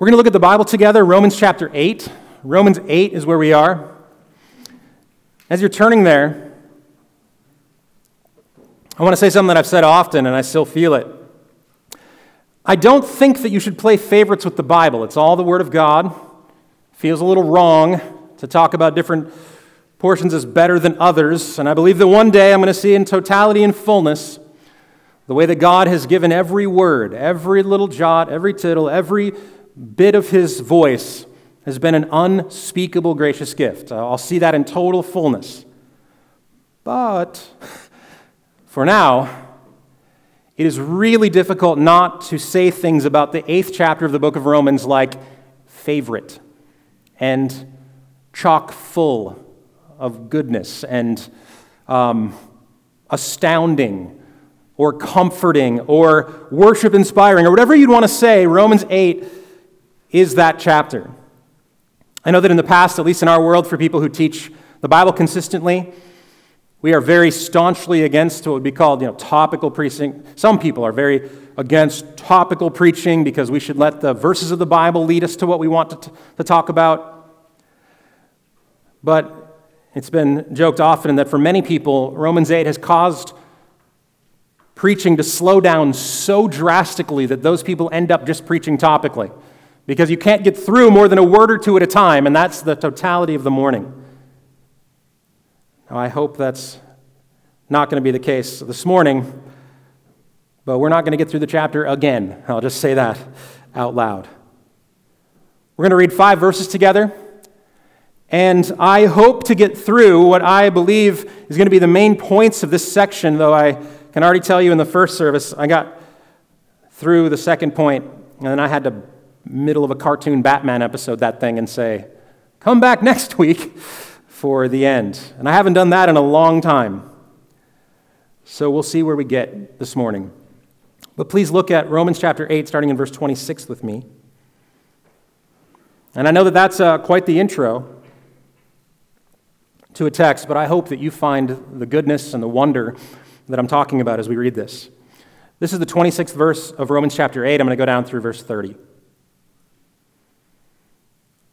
We're going to look at the Bible together, Romans chapter 8. Romans 8 is where we are. As you're turning there, I want to say something that I've said often, and I still feel it. I don't think that you should play favorites with the Bible. It's all the Word of God. Feels a little wrong to talk about different portions as better than others, and I believe that one day I'm going to see in totality and fullness the way that God has given every word, every little jot, every tittle, every bit of His voice has been an unspeakable gracious gift. I'll see that in total fullness. But for now, it is really difficult not to say things about the eighth chapter of the book of Romans like favorite and chock full of goodness and um, astounding or comforting or worship inspiring or whatever you'd want to say. Romans 8 is that chapter. I know that in the past, at least in our world, for people who teach the Bible consistently, we are very staunchly against what would be called, you know, topical preaching. Some people are very against topical preaching because we should let the verses of the Bible lead us to what we want to, t- to talk about. But it's been joked often that for many people, Romans 8 has caused preaching to slow down so drastically that those people end up just preaching topically because you can't get through more than a word or two at a time, and that's the totality of the morning. Now, I hope that's not going to be the case this morning, but we're not going to get through the chapter again. I'll just say that out loud. We're going to read five verses together, and I hope to get through what I believe is going to be the main points of this section, though I can already tell you in the first service, I got through the second point, and then I had to, middle of a cartoon Batman episode, that thing and say, Come back next week for the end. And I haven't done that in a long time. So we'll see where we get this morning. But please look at Romans chapter 8, starting in verse 26 with me. And I know that that's uh, quite the intro to a text, but I hope that you find the goodness and the wonder that I'm talking about as we read this. This is the 26th verse of Romans chapter 8. I'm going to go down through verse 30.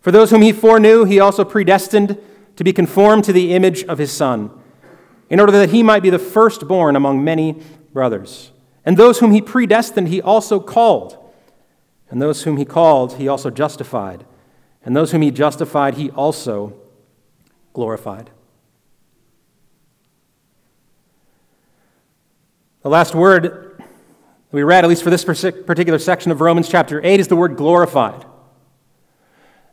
For those whom He foreknew, He also predestined to be conformed to the image of his Son, in order that he might be the firstborn among many brothers. And those whom he predestined, he also called. And those whom he called, he also justified. And those whom he justified, he also glorified. The last word we read, at least for this particular section of Romans chapter 8, is the word glorified.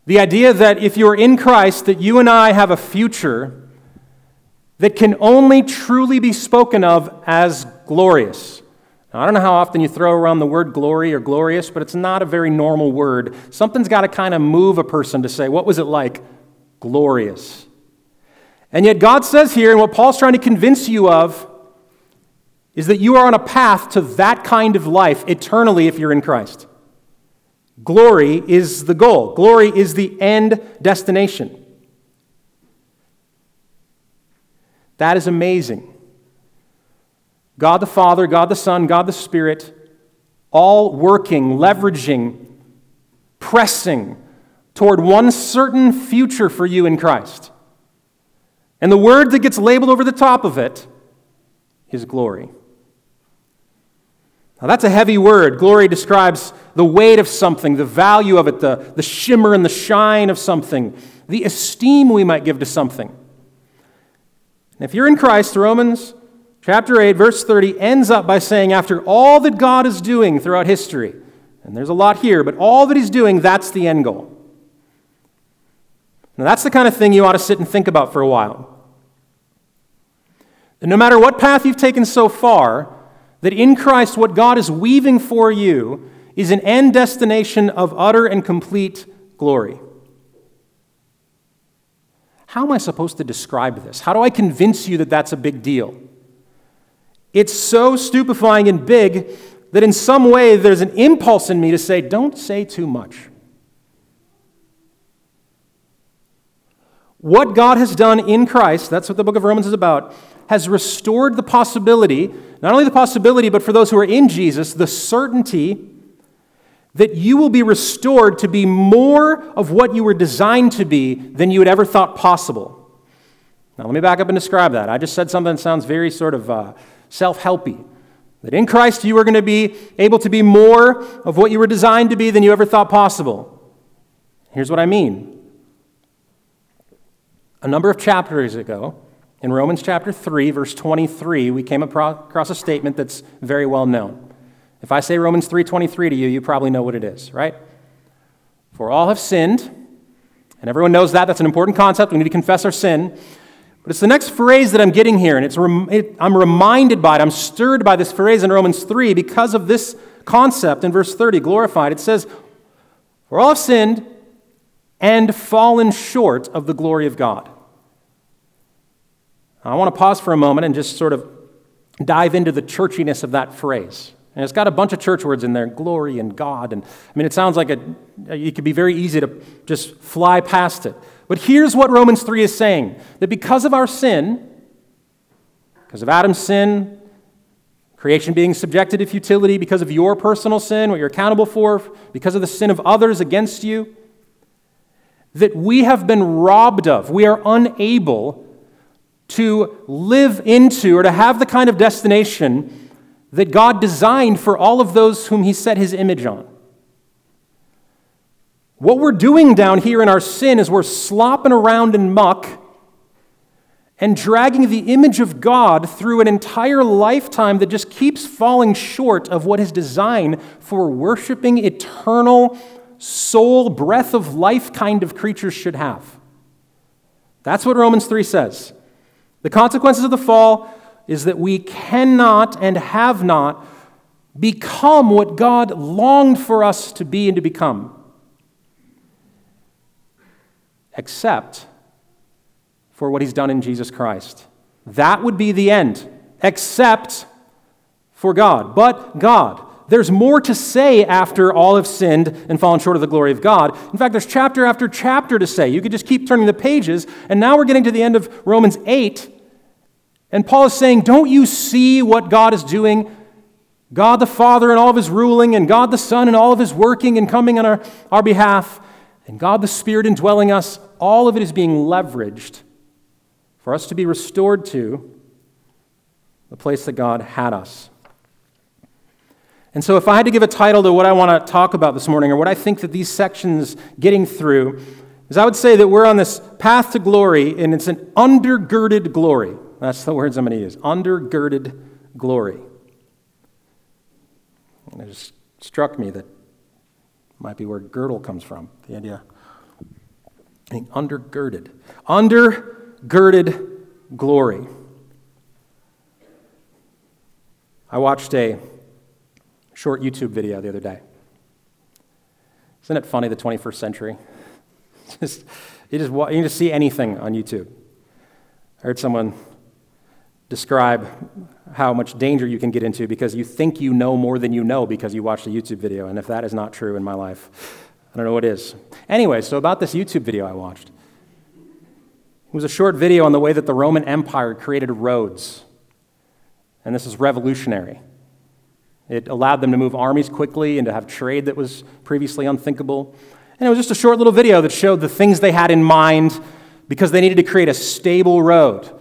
The idea that if you're in Christ, that you and I have a future that can only truly be spoken of as glorious. Now, I don't know how often you throw around the word glory or glorious, but it's not a very normal word. Something's got to kind of move a person to say, what was it like? Glorious. And yet, God says here, and what Paul's trying to convince you of, is that you are on a path to that kind of life eternally if you're in Christ. Glory is the goal, glory is the end destination. That is amazing. God the Father, God the Son, God the Spirit, all working, leveraging, pressing toward one certain future for you in Christ. And the word that gets labeled over the top of it is glory. Now, that's a heavy word. Glory describes the weight of something, the value of it, the, the shimmer and the shine of something, the esteem we might give to something. And if you're in Christ, Romans chapter 8, verse 30 ends up by saying, after all that God is doing throughout history, and there's a lot here, but all that He's doing, that's the end goal. Now, that's the kind of thing you ought to sit and think about for a while. And no matter what path you've taken so far, that in Christ, what God is weaving for you is an end destination of utter and complete glory. how am I supposed to describe this? How do I convince you that that's a big deal? It's so stupefying and big that in some way there's an impulse in me to say, don't say too much. What God has done in Christ, that's what the book of Romans is about, has restored the possibility, not only the possibility, but for those who are in Jesus, the certainty that you will be restored to be more of what you were designed to be than you had ever thought possible. Now, let me back up and describe that. I just said something that sounds very sort of uh, self helpy. That in Christ you are going to be able to be more of what you were designed to be than you ever thought possible. Here's what I mean. A number of chapters ago, in Romans chapter 3, verse 23, we came across a statement that's very well known. If I say Romans 3:23 to you, you probably know what it is, right? For all have sinned, and everyone knows that. That's an important concept. We need to confess our sin. But it's the next phrase that I'm getting here, and it's it, I'm reminded by it. I'm stirred by this phrase in Romans 3 because of this concept in verse 30, glorified. It says, For all have sinned and fallen short of the glory of God. I want to pause for a moment and just sort of dive into the churchiness of that phrase. And it's got a bunch of church words in there glory and God. And I mean, it sounds like a, it could be very easy to just fly past it. But here's what Romans 3 is saying that because of our sin, because of Adam's sin, creation being subjected to futility, because of your personal sin, what you're accountable for, because of the sin of others against you, that we have been robbed of. We are unable to live into or to have the kind of destination that God designed for all of those whom He set His image on. What we're doing down here in our sin is we're slopping around in muck and dragging the image of God through an entire lifetime that just keeps falling short of what is designed for worshiping eternal, soul, breath of life kind of creatures should have. That's what Romans 3 says. The consequences of the fall is that we cannot and have not become what God longed for us to be and to become. Except for what he's done in Jesus Christ. That would be the end, except for God. But God. There's more to say after all have sinned and fallen short of the glory of God. In fact, there's chapter after chapter to say. You could just keep turning the pages, and now we're getting to the end of Romans 8, and Paul is saying, Don't you see what God is doing? God the Father and all of his ruling, and God the Son and all of his working and coming on our, our behalf, and God the Spirit indwelling us, all of it is being leveraged for us to be restored to the place that God had us. And so, if I had to give a title to what I want to talk about this morning, or what I think that these sections getting through, is I would say that we're on this path to glory, and it's an undergirded glory. That's the words I'm going to use undergirded glory. And it just struck me that might be where girdle comes from, the idea. Being undergirded. Undergirded glory. I watched a short YouTube video the other day. Isn't it funny, the 21st century? just, you, just, you just see anything on YouTube. I heard someone describe how much danger you can get into because you think you know more than you know because you watched a YouTube video. And if that is not true in my life, I don't know what is. Anyway, so about this YouTube video I watched. It was a short video on the way that the Roman Empire created roads. And this is revolutionary. It allowed them to move armies quickly and to have trade that was previously unthinkable. And it was just a short little video that showed the things they had in mind because they needed to create a stable road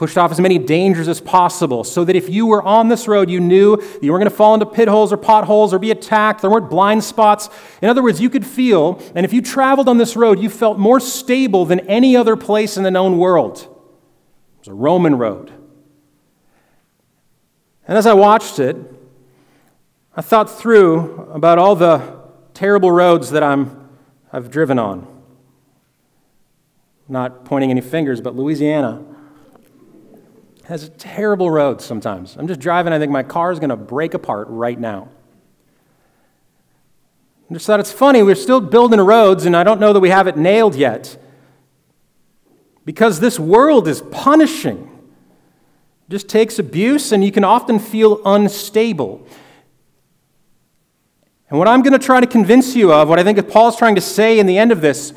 pushed off as many dangers as possible so that if you were on this road, you knew you weren't going to fall into pit holes or potholes or be attacked. There weren't blind spots. In other words, you could feel, and if you traveled on this road, you felt more stable than any other place in the known world. It was a Roman road. And as I watched it, I thought through about all the terrible roads that I'm, I've driven on. Not pointing any fingers, but Louisiana has terrible roads sometimes. I'm just driving, I think my car is going to break apart right now. I just thought it's funny, we're still building roads, and I don't know that we have it nailed yet. because this world is punishing. It just takes abuse, and you can often feel unstable. And what I'm going to try to convince you of, what I think Paul's trying to say in the end of this,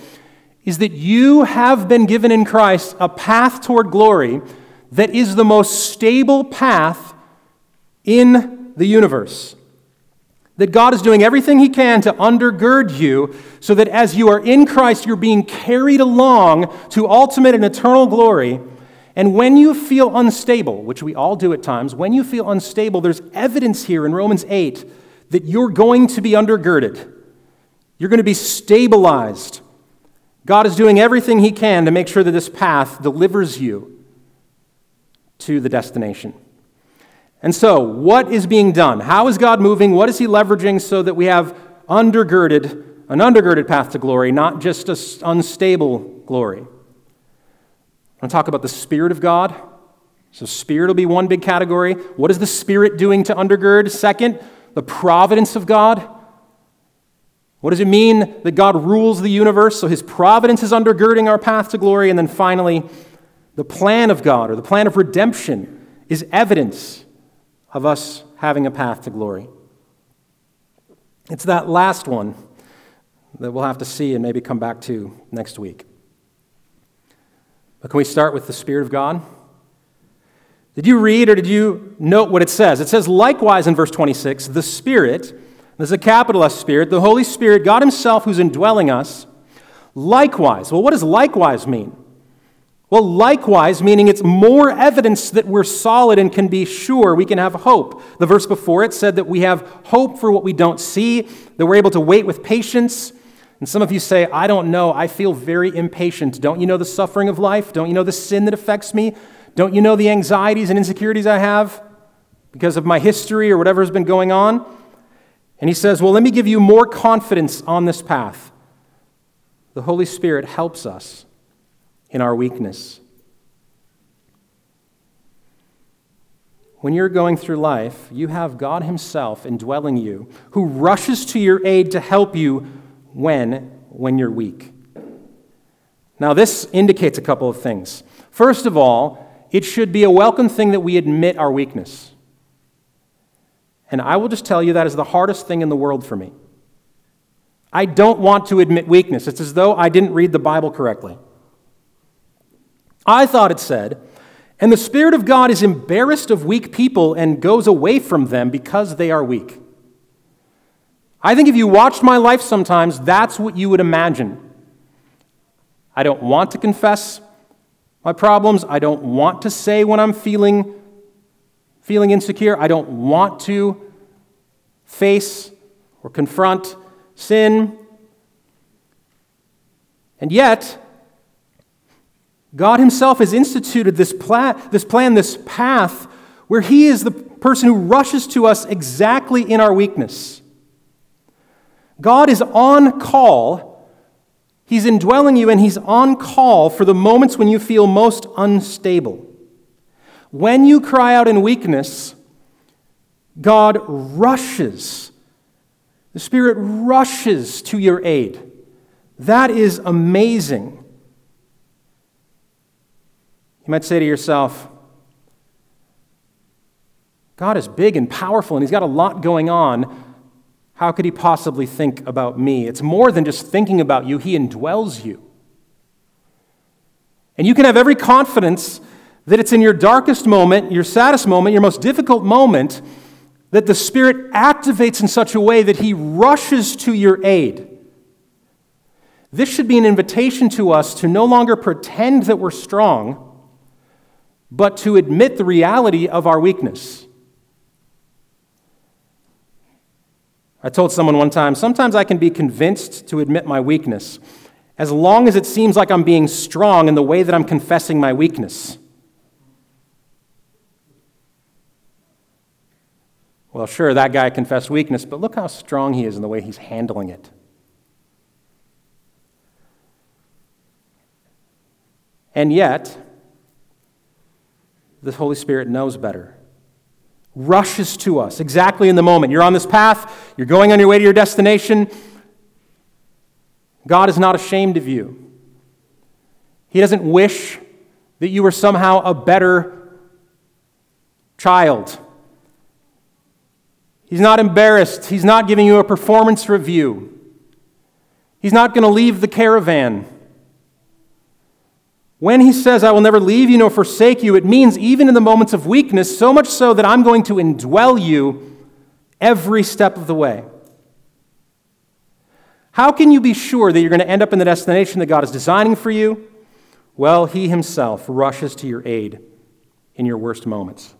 is that you have been given in Christ a path toward glory that is the most stable path in the universe. That God is doing everything He can to undergird you so that as you are in Christ, you're being carried along to ultimate and eternal glory. And when you feel unstable, which we all do at times, when you feel unstable, there's evidence here in Romans 8 that you're going to be undergirded. You're going to be stabilized. God is doing everything He can to make sure that this path delivers you to the destination. And so, what is being done? How is God moving? What is He leveraging so that we have undergirded, an undergirded path to glory, not just an unstable glory? I want to talk about the Spirit of God. So, Spirit will be one big category. What is the Spirit doing to undergird? Second, the providence of God. What does it mean that God rules the universe? So, His providence is undergirding our path to glory. And then finally, the plan of God, or the plan of redemption, is evidence of us having a path to glory. It's that last one that we'll have to see and maybe come back to next week. But can we start with the Spirit of God? Did you read or did you note what it says? It says, likewise in verse 26, the Spirit, there's a capital S Spirit, the Holy Spirit, God Himself who's indwelling us, likewise. Well, what does likewise mean? Well, likewise, meaning it's more evidence that we're solid and can be sure we can have hope. The verse before it said that we have hope for what we don't see, that we're able to wait with patience. And some of you say, I don't know, I feel very impatient. Don't you know the suffering of life? Don't you know the sin that affects me? Don't you know the anxieties and insecurities I have because of my history or whatever has been going on? And he says, Well, let me give you more confidence on this path. The Holy Spirit helps us in our weakness. When you're going through life, you have God Himself indwelling you, who rushes to your aid to help you when, when you're weak. Now, this indicates a couple of things. First of all, it should be a welcome thing that we admit our weakness. And I will just tell you that is the hardest thing in the world for me. I don't want to admit weakness. It's as though I didn't read the Bible correctly. I thought it said, and the Spirit of God is embarrassed of weak people and goes away from them because they are weak. I think if you watched my life sometimes, that's what you would imagine. I don't want to confess my problems. I don't want to say when I'm feeling, feeling insecure. I don't want to face or confront sin. And yet, God Himself has instituted this, pla- this plan, this path, where He is the person who rushes to us exactly in our weakness. God is on call. He's indwelling you, and He's on call for the moments when you feel most unstable. When you cry out in weakness, God rushes. The Spirit rushes to your aid. That is amazing. You might say to yourself, God is big and powerful and he's got a lot going on. How could he possibly think about me? It's more than just thinking about you, he indwells you. And you can have every confidence that it's in your darkest moment, your saddest moment, your most difficult moment, that the Spirit activates in such a way that he rushes to your aid. This should be an invitation to us to no longer pretend that we're strong but to admit the reality of our weakness. I told someone one time, sometimes I can be convinced to admit my weakness as long as it seems like I'm being strong in the way that I'm confessing my weakness. Well, sure, that guy confessed weakness, but look how strong he is in the way he's handling it. And yet, the Holy Spirit knows better. Rushes to us exactly in the moment. You're on this path, you're going on your way to your destination. God is not ashamed of you. He doesn't wish that you were somehow a better child. He's not embarrassed. He's not giving you a performance review. He's not going to leave the caravan. When he says, I will never leave you nor forsake you, it means even in the moments of weakness, so much so that I'm going to indwell you every step of the way. How can you be sure that you're going to end up in the destination that God is designing for you? Well, he himself rushes to your aid in your worst moments.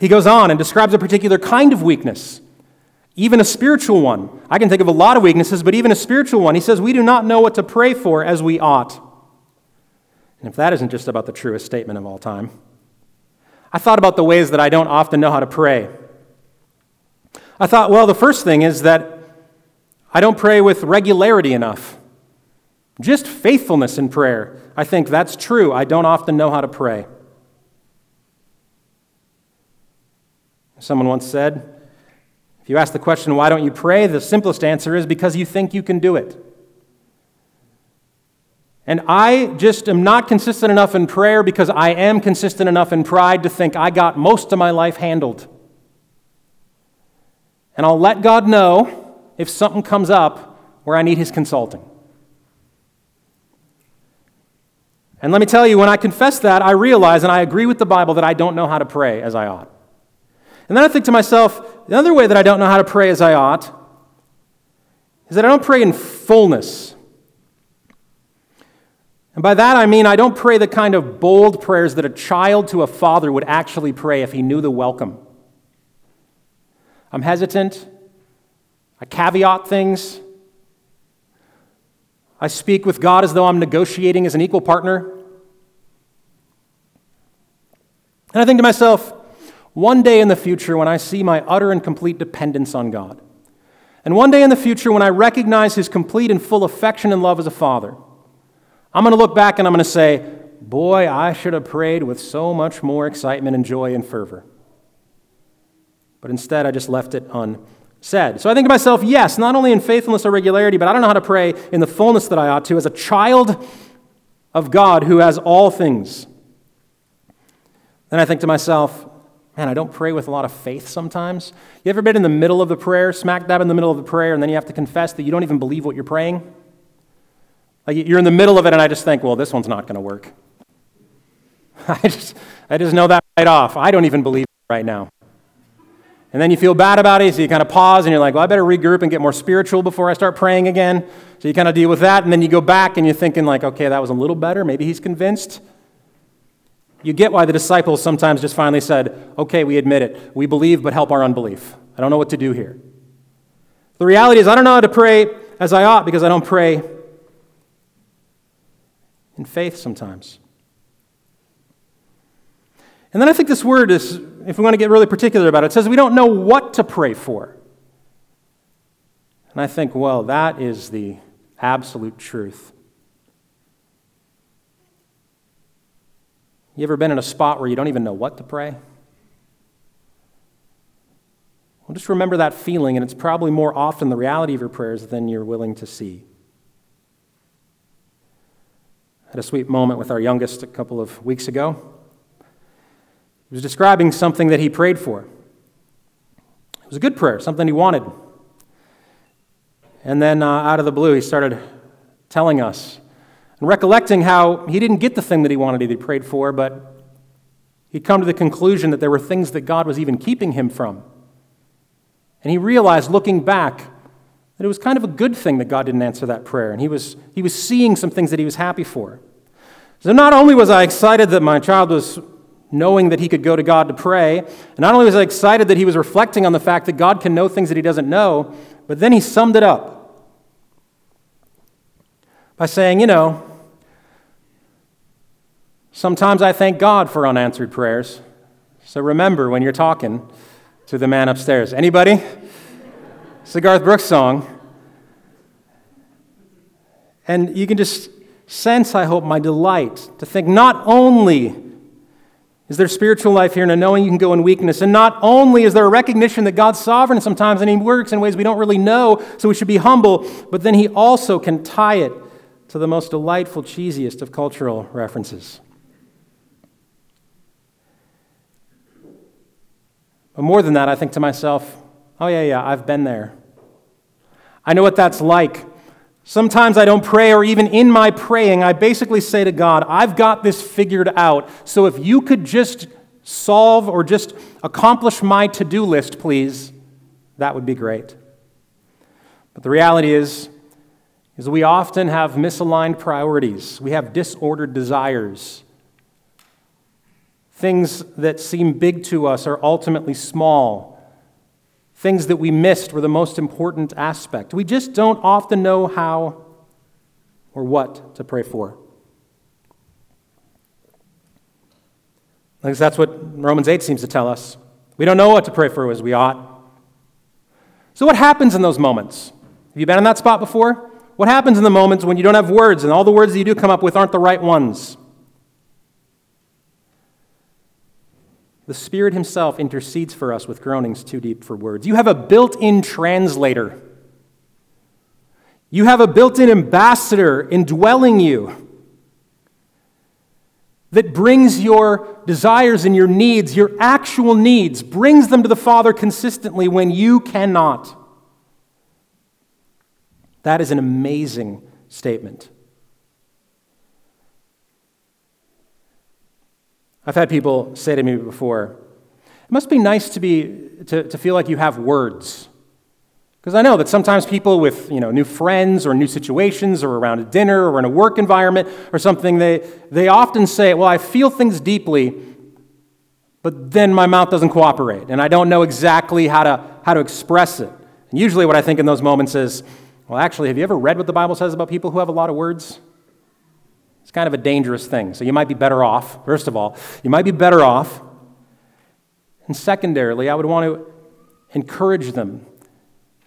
He goes on and describes a particular kind of weakness even a spiritual one. I can think of a lot of weaknesses, but even a spiritual one. He says, We do not know what to pray for as we ought. And if that isn't just about the truest statement of all time, I thought about the ways that I don't often know how to pray. I thought, well, the first thing is that I don't pray with regularity enough. Just faithfulness in prayer. I think that's true. I don't often know how to pray. Someone once said, if you ask the question, why don't you pray? The simplest answer is because you think you can do it. And I just am not consistent enough in prayer because I am consistent enough in pride to think I got most of my life handled. And I'll let God know if something comes up where I need His consulting. And let me tell you, when I confess that, I realize and I agree with the Bible that I don't know how to pray as I ought. And then I think to myself, the other way that I don't know how to pray as I ought is that I don't pray in fullness. And by that I mean I don't pray the kind of bold prayers that a child to a father would actually pray if he knew the welcome. I'm hesitant. I caveat things. I speak with God as though I'm negotiating as an equal partner. And I think to myself, one day in the future, when I see my utter and complete dependence on God, and one day in the future, when I recognize His complete and full affection and love as a Father, I'm going to look back and I'm going to say, Boy, I should have prayed with so much more excitement and joy and fervor. But instead, I just left it unsaid. So I think to myself, yes, not only in faithfulness or regularity, but I don't know how to pray in the fullness that I ought to as a child of God who has all things. Then I think to myself, Man, I don't pray with a lot of faith sometimes. You ever been in the middle of the prayer, smack dab in the middle of the prayer, and then you have to confess that you don't even believe what you're praying? Like you're in the middle of it, and I just think, well, this one's not going to work. I just, I just know that right off. I don't even believe right now. And then you feel bad about it, so you kind of pause and you're like, well, I better regroup and get more spiritual before I start praying again. So you kind of deal with that, and then you go back and you're thinking, like, okay, that was a little better. Maybe he's convinced you get why the disciples sometimes just finally said, okay, we admit it. We believe, but help our unbelief. I don't know what to do here. The reality is, I don't know how to pray as I ought because I don't pray in faith sometimes. And then I think this word is, if we want to get really particular about it, it says we don't know what to pray for. And I think, well, that is the absolute truth. You ever been in a spot where you don't even know what to pray? Well, just remember that feeling, and it's probably more often the reality of your prayers than you're willing to see. I had a sweet moment with our youngest a couple of weeks ago. He was describing something that he prayed for. It was a good prayer, something he wanted. And then, uh, out of the blue, he started telling us and recollecting how he didn't get the thing that he wanted, that he prayed for, but he'd come to the conclusion that there were things that God was even keeping him from. And he realized, looking back, that it was kind of a good thing that God didn't answer that prayer. And he was, he was seeing some things that he was happy for. So not only was I excited that my child was knowing that he could go to God to pray, and not only was I excited that he was reflecting on the fact that God can know things that he doesn't know, but then he summed it up by saying, You know, Sometimes I thank God for unanswered prayers. So remember when you're talking to the man upstairs. Anybody? It's a Garth Brooks song. And you can just sense, I hope, my delight to think not only Is there spiritual life here and a knowing you can go in weakness? And not only is there a recognition that God's sovereign sometimes and He works in ways we don't really know, so we should be humble, but then He also can tie it to the most delightful, cheesiest of cultural references. But more than that, I think to myself, oh, yeah, yeah, I've been there. I know what that's like. Sometimes I don't pray, or even in my praying, I basically say to God, I've got this figured out. So if you could just solve or just accomplish my to do list, please, that would be great. But the reality is, is we often have misaligned priorities. We have disordered desires. Things that seem big to us are ultimately small. Things that we missed were the most important aspect. We just don't often know how or what to pray for. Because that's what Romans 8 seems to tell us. We don't know what to pray for as we ought. So, what happens in those moments? Have you been in that spot before? What happens in the moments when you don't have words and all the words that you do come up with aren't the right ones? The Spirit Himself intercedes for us with groanings too deep for words. You have a built in translator. You have a built in ambassador indwelling you that brings your desires and your needs, your actual needs, brings them to the Father consistently when you cannot. That is an amazing statement. I've had people say to me before, it must be nice to, be, to, to feel like you have words. Because I know that sometimes people with you know, new friends or new situations or around a dinner or in a work environment or something, they, they often say, Well, I feel things deeply, but then my mouth doesn't cooperate and I don't know exactly how to, how to express it. And usually, what I think in those moments is, Well, actually, have you ever read what the Bible says about people who have a lot of words? It's kind of a dangerous thing. So you might be better off, first of all, you might be better off. And secondarily, I would want to encourage them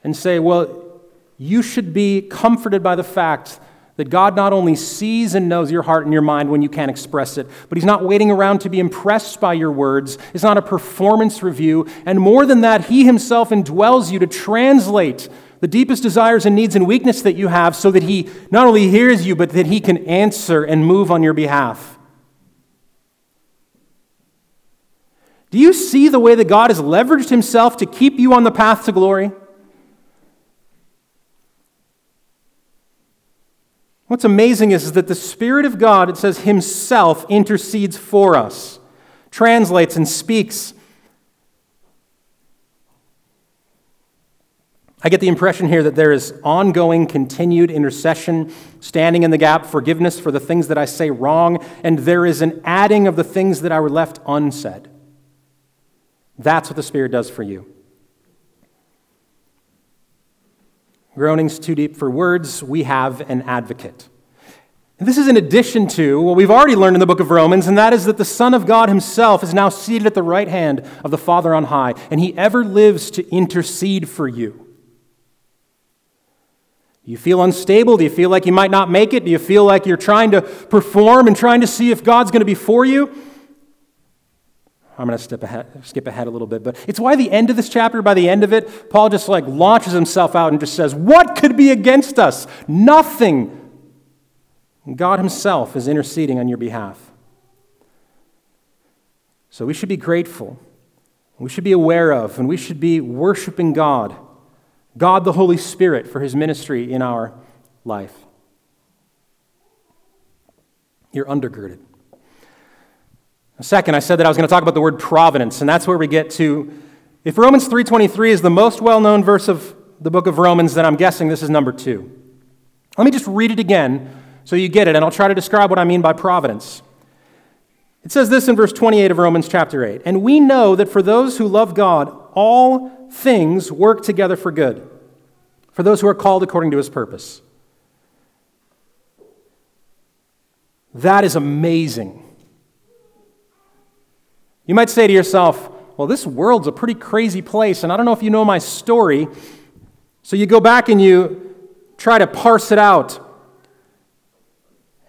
and say, well, you should be comforted by the fact that God not only sees and knows your heart and your mind when you can't express it, but He's not waiting around to be impressed by your words. It's not a performance review. And more than that, He Himself indwells you to translate the deepest desires and needs and weakness that you have so that He not only hears you, but that He can answer and move on your behalf. Do you see the way that God has leveraged Himself to keep you on the path to glory? What's amazing is, that the Spirit of God, it says, Himself intercedes for us, translates and speaks I get the impression here that there is ongoing, continued intercession, standing in the gap, forgiveness for the things that I say wrong, and there is an adding of the things that I were left unsaid. That's what the Spirit does for you. Groanings too deep for words, we have an advocate. And this is in addition to what we've already learned in the book of Romans, and that is that the Son of God himself is now seated at the right hand of the Father on high, and he ever lives to intercede for you. You feel unstable? Do you feel like you might not make it? Do you feel like you're trying to perform and trying to see if God's going to be for you? I'm going to ahead, skip ahead a little bit, but it's why the end of this chapter, by the end of it, Paul just like launches himself out and just says, What could be against us? Nothing. God himself is interceding on your behalf. So we should be grateful. We should be aware of, and we should be worshiping God God the Holy Spirit for his ministry in our life. You're undergirded. Second, I said that I was going to talk about the word providence, and that's where we get to if Romans 3:23 is the most well-known verse of the book of Romans, then I'm guessing this is number 2. Let me just read it again so you get it, and I'll try to describe what I mean by providence. It says this in verse 28 of Romans chapter 8 And we know that for those who love God, all things work together for good, for those who are called according to his purpose. That is amazing. You might say to yourself, well, this world's a pretty crazy place, and I don't know if you know my story. So you go back and you try to parse it out,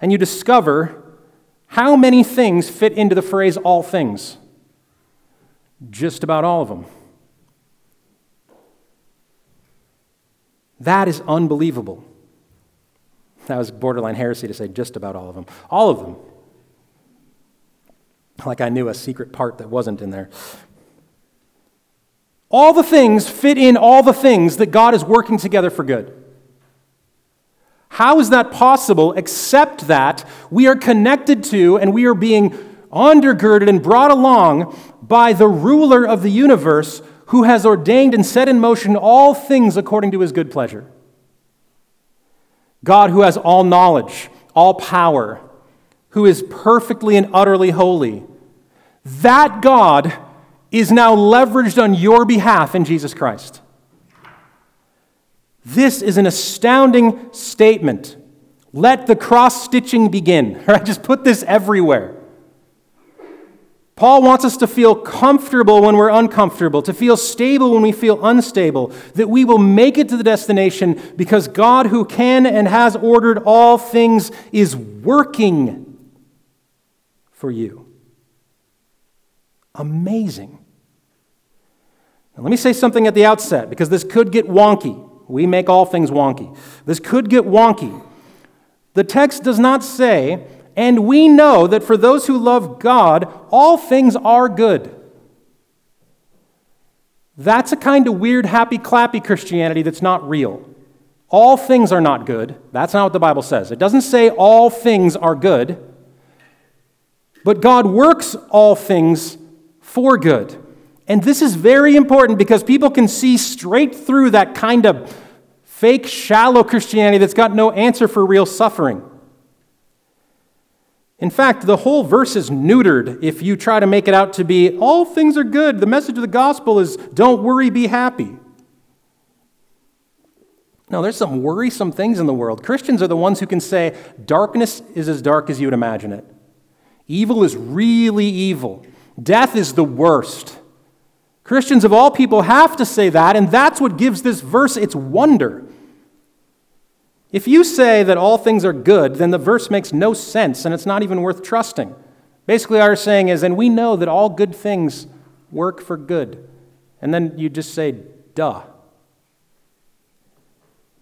and you discover How many things fit into the phrase all things? Just about all of them. That is unbelievable. That was borderline heresy to say just about all of them. All of them. Like I knew a secret part that wasn't in there. All the things fit in all the things that God is working together for good. How is that possible except that we are connected to and we are being undergirded and brought along by the ruler of the universe who has ordained and set in motion all things according to his good pleasure? God who has all knowledge, all power, who is perfectly and utterly holy. That God is now leveraged on your behalf in Jesus Christ. This is an astounding statement. Let the cross stitching begin. Right? Just put this everywhere. Paul wants us to feel comfortable when we're uncomfortable, to feel stable when we feel unstable, that we will make it to the destination because God, who can and has ordered all things, is working for you. Amazing. Now, let me say something at the outset because this could get wonky. We make all things wonky. This could get wonky. The text does not say, and we know that for those who love God, all things are good. That's a kind of weird, happy, clappy Christianity that's not real. All things are not good. That's not what the Bible says. It doesn't say all things are good, but God works all things for good. And this is very important because people can see straight through that kind of fake, shallow Christianity that's got no answer for real suffering. In fact, the whole verse is neutered if you try to make it out to be all things are good. The message of the gospel is don't worry, be happy. No, there's some worrisome things in the world. Christians are the ones who can say darkness is as dark as you would imagine it. Evil is really evil. Death is the worst. Christians of all people have to say that, and that's what gives this verse its wonder. If you say that all things are good, then the verse makes no sense and it's not even worth trusting. Basically, our saying is, and we know that all good things work for good. And then you just say, duh.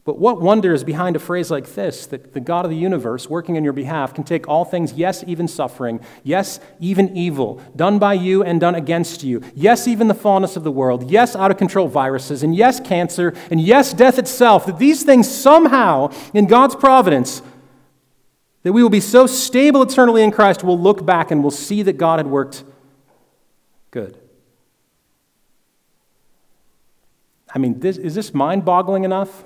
But what wonder is behind a phrase like this that the God of the universe, working on your behalf, can take all things, yes, even suffering, yes, even evil, done by you and done against you, yes, even the fallness of the world, yes, out of control viruses, and yes, cancer, and yes, death itself, that these things somehow, in God's providence, that we will be so stable eternally in Christ, we'll look back and we'll see that God had worked good. I mean, this, is this mind boggling enough?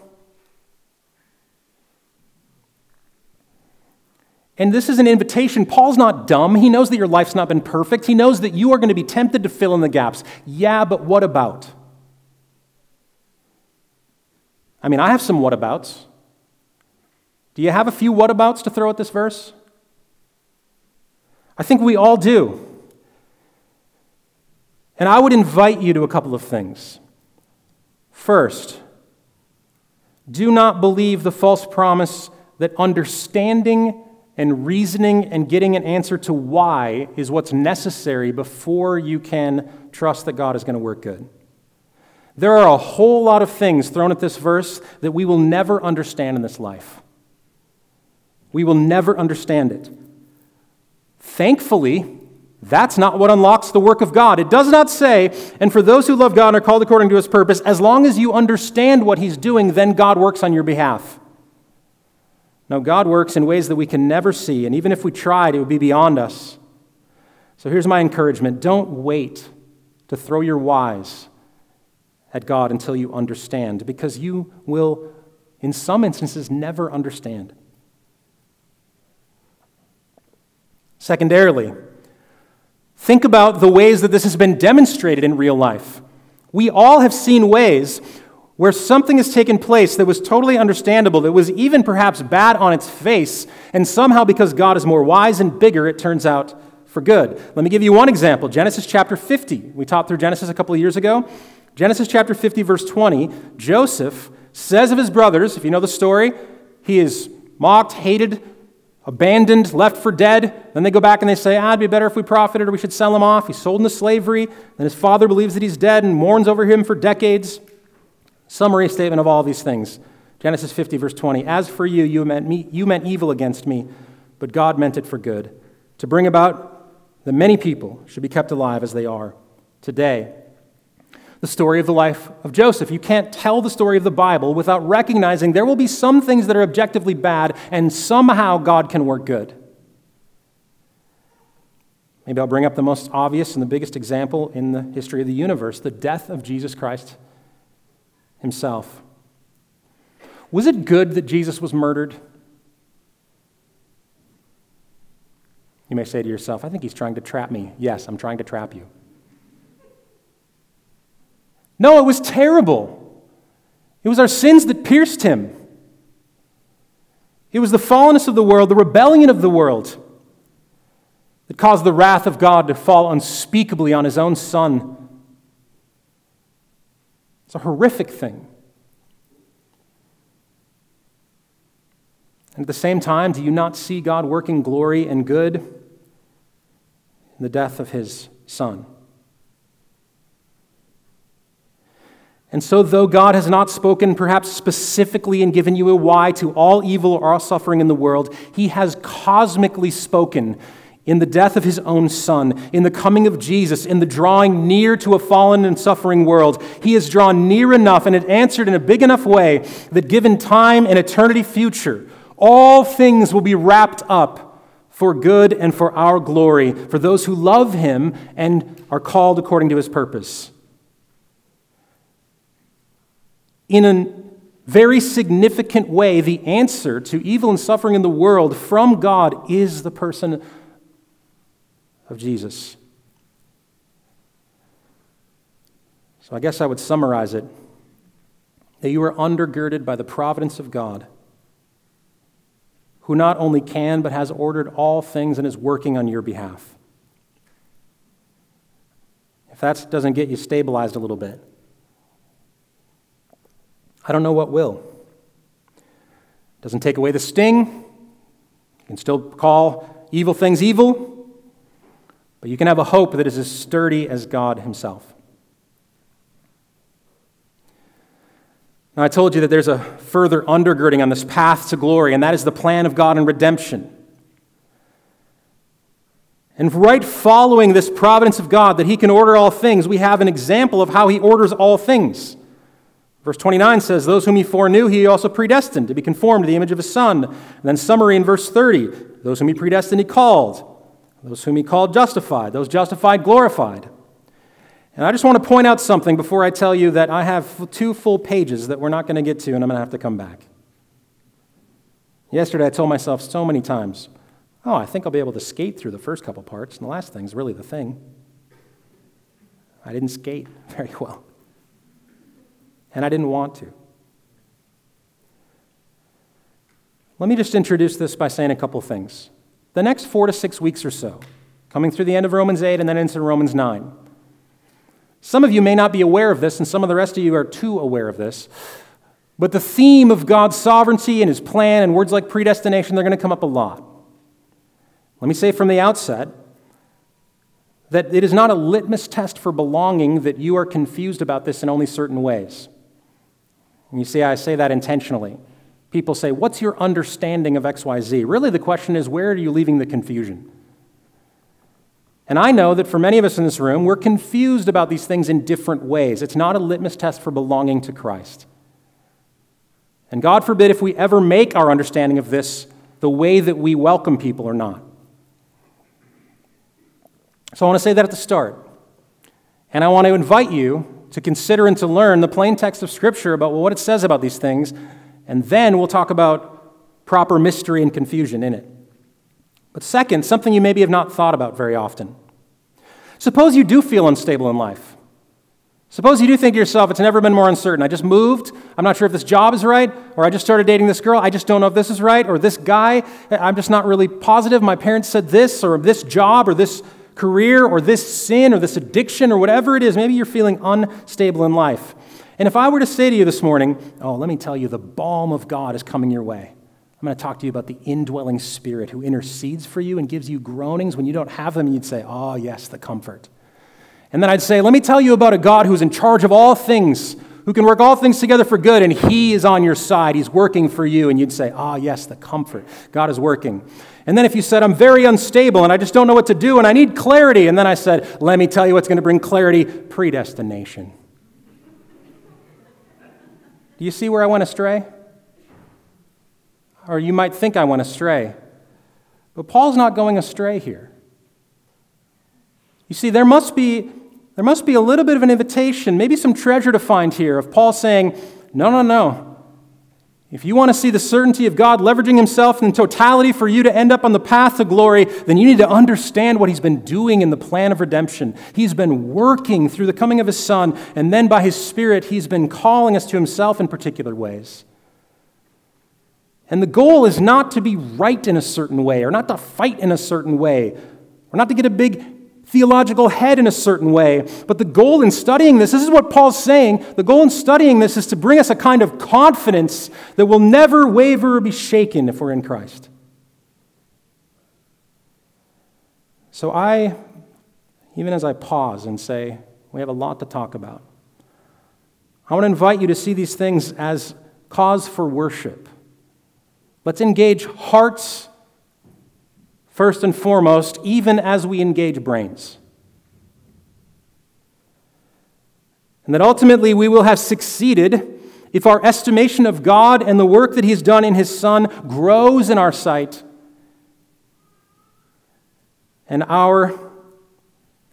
And this is an invitation. Paul's not dumb. He knows that your life's not been perfect. He knows that you are going to be tempted to fill in the gaps. Yeah, but what about? I mean, I have some whatabouts. Do you have a few whatabouts to throw at this verse? I think we all do. And I would invite you to a couple of things. First, do not believe the false promise that understanding and reasoning and getting an answer to why is what's necessary before you can trust that God is going to work good. There are a whole lot of things thrown at this verse that we will never understand in this life. We will never understand it. Thankfully, that's not what unlocks the work of God. It does not say, and for those who love God and are called according to his purpose, as long as you understand what he's doing, then God works on your behalf. No, God works in ways that we can never see, and even if we tried, it would be beyond us. So here's my encouragement don't wait to throw your whys at God until you understand, because you will, in some instances, never understand. Secondarily, think about the ways that this has been demonstrated in real life. We all have seen ways where something has taken place that was totally understandable, that was even perhaps bad on its face, and somehow because God is more wise and bigger, it turns out for good. Let me give you one example Genesis chapter 50. We taught through Genesis a couple of years ago. Genesis chapter 50, verse 20, Joseph says of his brothers, if you know the story, he is mocked, hated, abandoned, left for dead. Then they go back and they say, ah, it'd be better if we profited or we should sell him off. He's sold into slavery. Then his father believes that he's dead and mourns over him for decades. Summary statement of all these things Genesis 50, verse 20. As for you, you meant, me, you meant evil against me, but God meant it for good, to bring about that many people should be kept alive as they are today. The story of the life of Joseph. You can't tell the story of the Bible without recognizing there will be some things that are objectively bad, and somehow God can work good. Maybe I'll bring up the most obvious and the biggest example in the history of the universe the death of Jesus Christ himself. Was it good that Jesus was murdered? You may say to yourself, I think he's trying to trap me. Yes, I'm trying to trap you. No, it was terrible. It was our sins that pierced him. It was the fallenness of the world, the rebellion of the world, that caused the wrath of God to fall unspeakably on his own son. It's a horrific thing. And at the same time, do you not see God working glory and good in the death of his son? And so, though God has not spoken perhaps specifically and given you a why to all evil or all suffering in the world, he has cosmically spoken in the death of his own son, in the coming of Jesus, in the drawing near to a fallen and suffering world. He has drawn near enough and it answered in a big enough way that given time and eternity future, all things will be wrapped up for good and for our glory, for those who love him and are called according to his purpose. In a very significant way, the answer to evil and suffering in the world from God is the person of Jesus. So I guess I would summarize it that you are undergirded by the providence of God who not only can, but has ordered all things and is working on your behalf. If that doesn't get you stabilized a little bit, I don't know what will. Doesn't take away the sting. You can still call evil things evil, but you can have a hope that is as sturdy as God Himself. Now, I told you that there's a further undergirding on this path to glory, and that is the plan of God in redemption. And right following this providence of God, that He can order all things, we have an example of how He orders all things. Verse 29 says, Those whom He foreknew, He also predestined to be conformed to the image of His Son. And then, summary in verse 30 Those whom He predestined, He called. Those whom He called, justified. Those justified, glorified. And I just want to point out something before I tell you that I have two full pages that we're not going to get to, and I'm going to have to come back. Yesterday, I told myself so many times, oh, I think I'll be able to skate through the first couple parts, and the last thing's really the thing. I didn't skate very well, and I didn't want to. Let me just introduce this by saying a couple things. The next four to six weeks or so, coming through the end of Romans 8 and then into Romans 9, some of you may not be aware of this, and some of the rest of you are too aware of this. But the theme of God's sovereignty and his plan and words like predestination, they're going to come up a lot. Let me say from the outset that it is not a litmus test for belonging that you are confused about this in only certain ways. And you see, I say that intentionally. People say, What's your understanding of XYZ? Really, the question is, where are you leaving the confusion? And I know that for many of us in this room, we're confused about these things in different ways. It's not a litmus test for belonging to Christ. And God forbid if we ever make our understanding of this the way that we welcome people or not. So I want to say that at the start. And I want to invite you to consider and to learn the plain text of Scripture about what it says about these things, and then we'll talk about proper mystery and confusion in it. But second, something you maybe have not thought about very often. Suppose you do feel unstable in life. Suppose you do think to yourself, it's never been more uncertain. I just moved. I'm not sure if this job is right, or I just started dating this girl. I just don't know if this is right, or this guy, I'm just not really positive. My parents said this, or this job, or this career, or this sin, or this addiction, or whatever it is. Maybe you're feeling unstable in life. And if I were to say to you this morning, oh, let me tell you, the balm of God is coming your way. I'm going to talk to you about the indwelling spirit who intercedes for you and gives you groanings when you don't have them. You'd say, Oh, yes, the comfort. And then I'd say, Let me tell you about a God who's in charge of all things, who can work all things together for good, and He is on your side. He's working for you. And you'd say, Ah, oh, yes, the comfort. God is working. And then if you said, I'm very unstable and I just don't know what to do and I need clarity, and then I said, Let me tell you what's going to bring clarity predestination. Do you see where I went astray? Or you might think I went astray. But Paul's not going astray here. You see, there must be, there must be a little bit of an invitation, maybe some treasure to find here of Paul saying, No, no, no. If you want to see the certainty of God leveraging himself in totality for you to end up on the path to glory, then you need to understand what he's been doing in the plan of redemption. He's been working through the coming of his son, and then by his spirit, he's been calling us to himself in particular ways. And the goal is not to be right in a certain way, or not to fight in a certain way, or not to get a big theological head in a certain way. But the goal in studying this, this is what Paul's saying, the goal in studying this is to bring us a kind of confidence that will never waver or be shaken if we're in Christ. So I, even as I pause and say, we have a lot to talk about, I want to invite you to see these things as cause for worship. Let's engage hearts first and foremost, even as we engage brains. And that ultimately we will have succeeded if our estimation of God and the work that He's done in His Son grows in our sight, and our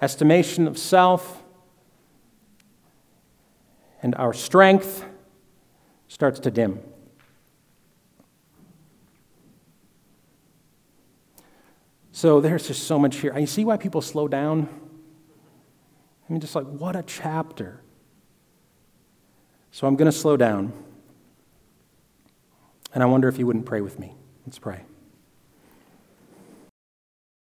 estimation of self and our strength starts to dim. So there's just so much here. I see why people slow down. I mean, just like, what a chapter. So I'm going to slow down. And I wonder if you wouldn't pray with me. Let's pray.